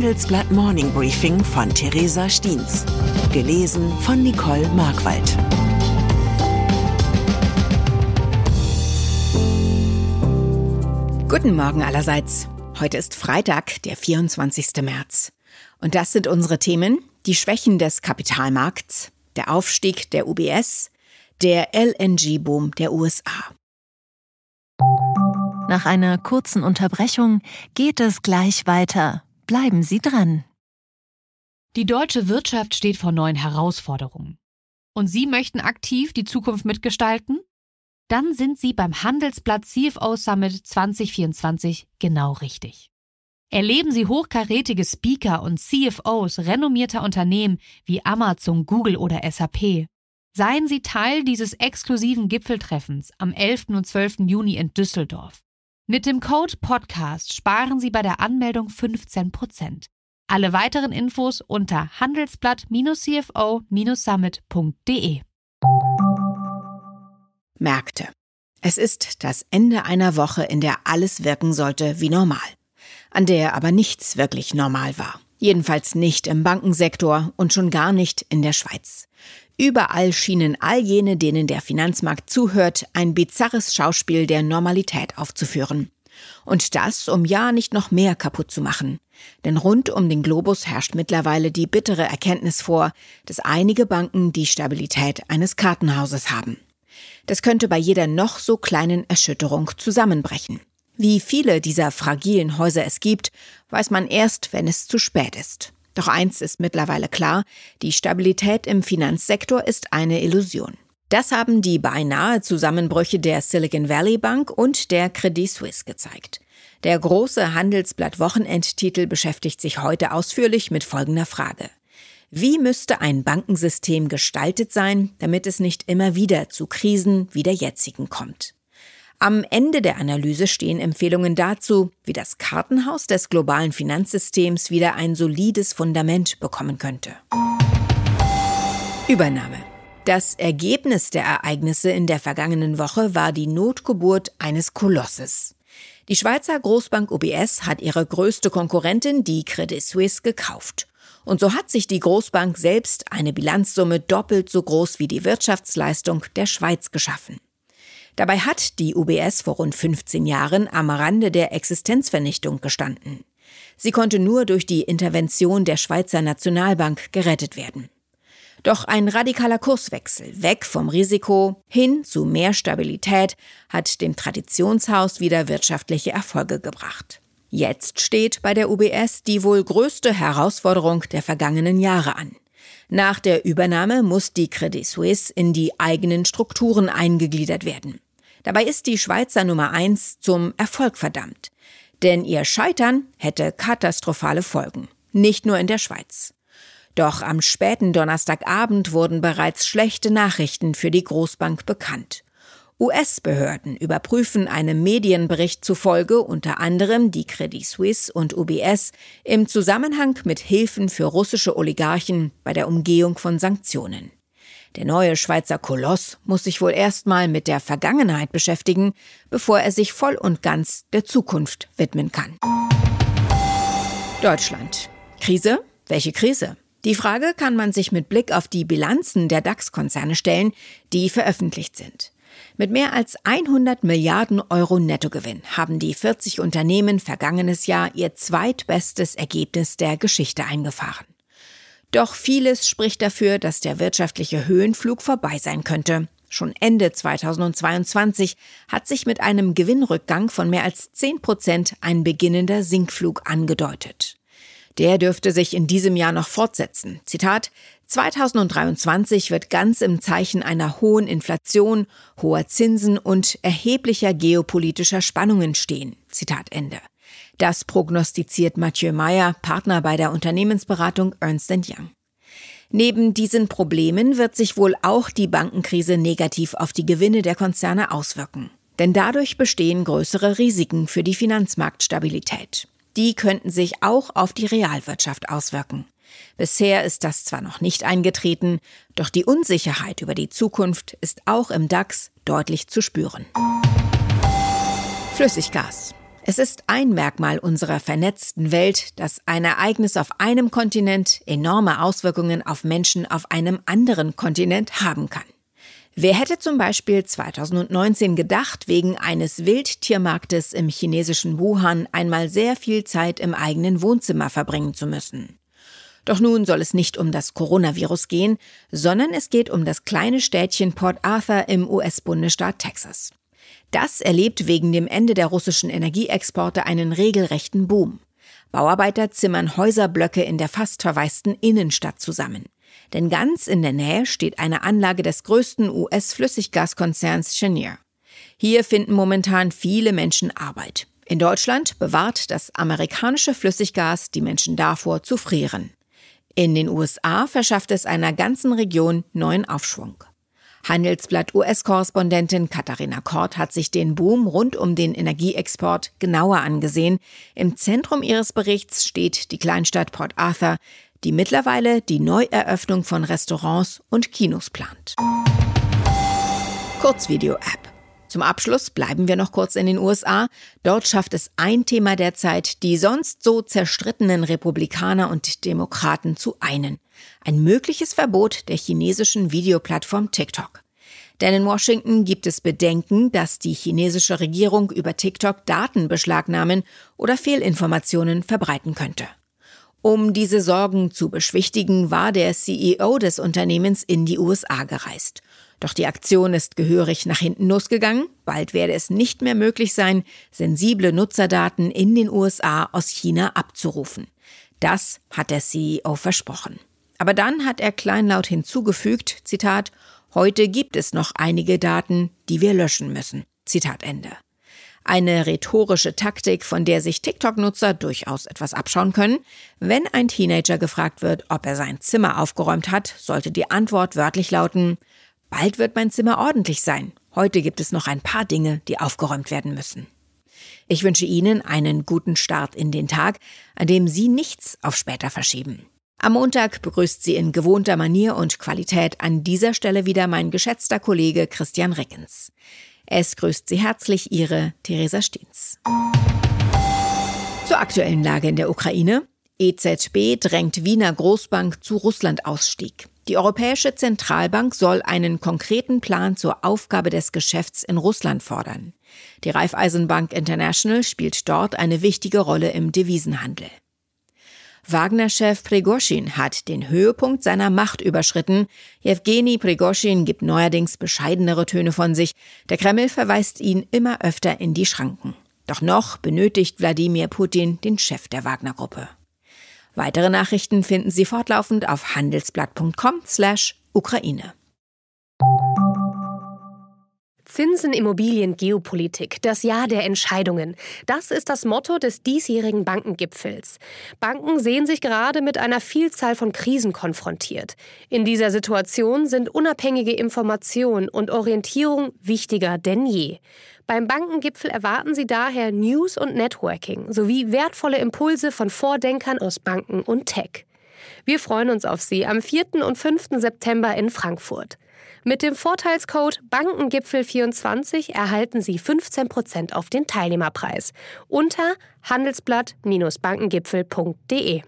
Handelsblatt Morning Briefing von Theresa Stiens. Gelesen von Nicole Markwald. Guten Morgen allerseits. Heute ist Freitag, der 24. März. Und das sind unsere Themen. Die Schwächen des Kapitalmarkts, der Aufstieg der UBS, der LNG-Boom der USA. Nach einer kurzen Unterbrechung geht es gleich weiter. Bleiben Sie dran. Die deutsche Wirtschaft steht vor neuen Herausforderungen. Und Sie möchten aktiv die Zukunft mitgestalten? Dann sind Sie beim Handelsblatt CFO Summit 2024 genau richtig. Erleben Sie hochkarätige Speaker und CFOs renommierter Unternehmen wie Amazon, Google oder SAP. Seien Sie Teil dieses exklusiven Gipfeltreffens am 11. und 12. Juni in Düsseldorf. Mit dem Code Podcast sparen Sie bei der Anmeldung 15%. Alle weiteren Infos unter handelsblatt-cfo-summit.de. Märkte. Es ist das Ende einer Woche, in der alles wirken sollte wie normal, an der aber nichts wirklich normal war. Jedenfalls nicht im Bankensektor und schon gar nicht in der Schweiz. Überall schienen all jene, denen der Finanzmarkt zuhört, ein bizarres Schauspiel der Normalität aufzuführen. Und das, um ja nicht noch mehr kaputt zu machen. Denn rund um den Globus herrscht mittlerweile die bittere Erkenntnis vor, dass einige Banken die Stabilität eines Kartenhauses haben. Das könnte bei jeder noch so kleinen Erschütterung zusammenbrechen. Wie viele dieser fragilen Häuser es gibt, weiß man erst, wenn es zu spät ist. Doch eins ist mittlerweile klar, die Stabilität im Finanzsektor ist eine Illusion. Das haben die beinahe Zusammenbrüche der Silicon Valley Bank und der Credit Suisse gezeigt. Der große Handelsblatt Wochenendtitel beschäftigt sich heute ausführlich mit folgender Frage. Wie müsste ein Bankensystem gestaltet sein, damit es nicht immer wieder zu Krisen wie der jetzigen kommt? Am Ende der Analyse stehen Empfehlungen dazu, wie das Kartenhaus des globalen Finanzsystems wieder ein solides Fundament bekommen könnte. Übernahme. Das Ergebnis der Ereignisse in der vergangenen Woche war die Notgeburt eines Kolosses. Die Schweizer Großbank UBS hat ihre größte Konkurrentin, die Credit Suisse, gekauft. Und so hat sich die Großbank selbst eine Bilanzsumme doppelt so groß wie die Wirtschaftsleistung der Schweiz geschaffen. Dabei hat die UBS vor rund 15 Jahren am Rande der Existenzvernichtung gestanden. Sie konnte nur durch die Intervention der Schweizer Nationalbank gerettet werden. Doch ein radikaler Kurswechsel weg vom Risiko hin zu mehr Stabilität hat dem Traditionshaus wieder wirtschaftliche Erfolge gebracht. Jetzt steht bei der UBS die wohl größte Herausforderung der vergangenen Jahre an. Nach der Übernahme muss die Credit Suisse in die eigenen Strukturen eingegliedert werden. Dabei ist die Schweizer Nummer eins zum Erfolg verdammt. Denn ihr Scheitern hätte katastrophale Folgen. Nicht nur in der Schweiz. Doch am späten Donnerstagabend wurden bereits schlechte Nachrichten für die Großbank bekannt. US-Behörden überprüfen einem Medienbericht zufolge unter anderem die Credit Suisse und UBS im Zusammenhang mit Hilfen für russische Oligarchen bei der Umgehung von Sanktionen. Der neue Schweizer Koloss muss sich wohl erstmal mit der Vergangenheit beschäftigen, bevor er sich voll und ganz der Zukunft widmen kann. Deutschland. Krise? Welche Krise? Die Frage kann man sich mit Blick auf die Bilanzen der DAX-Konzerne stellen, die veröffentlicht sind. Mit mehr als 100 Milliarden Euro Nettogewinn haben die 40 Unternehmen vergangenes Jahr ihr zweitbestes Ergebnis der Geschichte eingefahren. Doch vieles spricht dafür, dass der wirtschaftliche Höhenflug vorbei sein könnte. Schon Ende 2022 hat sich mit einem Gewinnrückgang von mehr als 10 Prozent ein beginnender Sinkflug angedeutet. Der dürfte sich in diesem Jahr noch fortsetzen. Zitat 2023 wird ganz im Zeichen einer hohen Inflation, hoher Zinsen und erheblicher geopolitischer Spannungen stehen. Zitat Ende. Das prognostiziert Mathieu Meyer, Partner bei der Unternehmensberatung Ernst Young. Neben diesen Problemen wird sich wohl auch die Bankenkrise negativ auf die Gewinne der Konzerne auswirken. Denn dadurch bestehen größere Risiken für die Finanzmarktstabilität. Die könnten sich auch auf die Realwirtschaft auswirken. Bisher ist das zwar noch nicht eingetreten, doch die Unsicherheit über die Zukunft ist auch im DAX deutlich zu spüren. Flüssiggas. Es ist ein Merkmal unserer vernetzten Welt, dass ein Ereignis auf einem Kontinent enorme Auswirkungen auf Menschen auf einem anderen Kontinent haben kann. Wer hätte zum Beispiel 2019 gedacht, wegen eines Wildtiermarktes im chinesischen Wuhan einmal sehr viel Zeit im eigenen Wohnzimmer verbringen zu müssen? Doch nun soll es nicht um das Coronavirus gehen, sondern es geht um das kleine Städtchen Port Arthur im US-Bundesstaat Texas. Das erlebt wegen dem Ende der russischen Energieexporte einen regelrechten Boom. Bauarbeiter zimmern Häuserblöcke in der fast verwaisten Innenstadt zusammen. Denn ganz in der Nähe steht eine Anlage des größten US-Flüssiggaskonzerns Cheniere. Hier finden momentan viele Menschen Arbeit. In Deutschland bewahrt das amerikanische Flüssiggas die Menschen davor zu frieren. In den USA verschafft es einer ganzen Region neuen Aufschwung. Handelsblatt US-Korrespondentin Katharina Kort hat sich den Boom rund um den Energieexport genauer angesehen. Im Zentrum ihres Berichts steht die Kleinstadt Port Arthur, die mittlerweile die Neueröffnung von Restaurants und Kinos plant. Kurzvideo-App. Zum Abschluss bleiben wir noch kurz in den USA. Dort schafft es ein Thema derzeit, die sonst so zerstrittenen Republikaner und Demokraten zu einen. Ein mögliches Verbot der chinesischen Videoplattform TikTok. Denn in Washington gibt es Bedenken, dass die chinesische Regierung über TikTok Daten beschlagnahmen oder Fehlinformationen verbreiten könnte. Um diese Sorgen zu beschwichtigen, war der CEO des Unternehmens in die USA gereist. Doch die Aktion ist gehörig nach hinten losgegangen. Bald werde es nicht mehr möglich sein, sensible Nutzerdaten in den USA aus China abzurufen. Das hat der CEO versprochen. Aber dann hat er kleinlaut hinzugefügt, Zitat, heute gibt es noch einige Daten, die wir löschen müssen. Zitat Ende. Eine rhetorische Taktik, von der sich TikTok-Nutzer durchaus etwas abschauen können. Wenn ein Teenager gefragt wird, ob er sein Zimmer aufgeräumt hat, sollte die Antwort wörtlich lauten, Bald wird mein Zimmer ordentlich sein. Heute gibt es noch ein paar Dinge, die aufgeräumt werden müssen. Ich wünsche Ihnen einen guten Start in den Tag, an dem Sie nichts auf später verschieben. Am Montag begrüßt Sie in gewohnter Manier und Qualität an dieser Stelle wieder mein geschätzter Kollege Christian Reckens. Es grüßt Sie herzlich Ihre Theresa Stiens. Zur aktuellen Lage in der Ukraine. EZB drängt Wiener Großbank zu Russlandausstieg. Die Europäische Zentralbank soll einen konkreten Plan zur Aufgabe des Geschäfts in Russland fordern. Die Raiffeisenbank International spielt dort eine wichtige Rolle im Devisenhandel. Wagner-Chef Prigoschin hat den Höhepunkt seiner Macht überschritten. Jewgeni Prigoschin gibt neuerdings bescheidenere Töne von sich. Der Kreml verweist ihn immer öfter in die Schranken. Doch noch benötigt Wladimir Putin den Chef der Wagner-Gruppe. Weitere Nachrichten finden Sie fortlaufend auf handelsblatt.com/Ukraine. Zinsen, Immobilien, Geopolitik, das Jahr der Entscheidungen. Das ist das Motto des diesjährigen Bankengipfels. Banken sehen sich gerade mit einer Vielzahl von Krisen konfrontiert. In dieser Situation sind unabhängige Information und Orientierung wichtiger denn je. Beim Bankengipfel erwarten Sie daher News und Networking sowie wertvolle Impulse von Vordenkern aus Banken und Tech. Wir freuen uns auf Sie am 4. und 5. September in Frankfurt. Mit dem Vorteilscode Bankengipfel24 erhalten Sie 15% auf den Teilnehmerpreis unter handelsblatt-bankengipfel.de.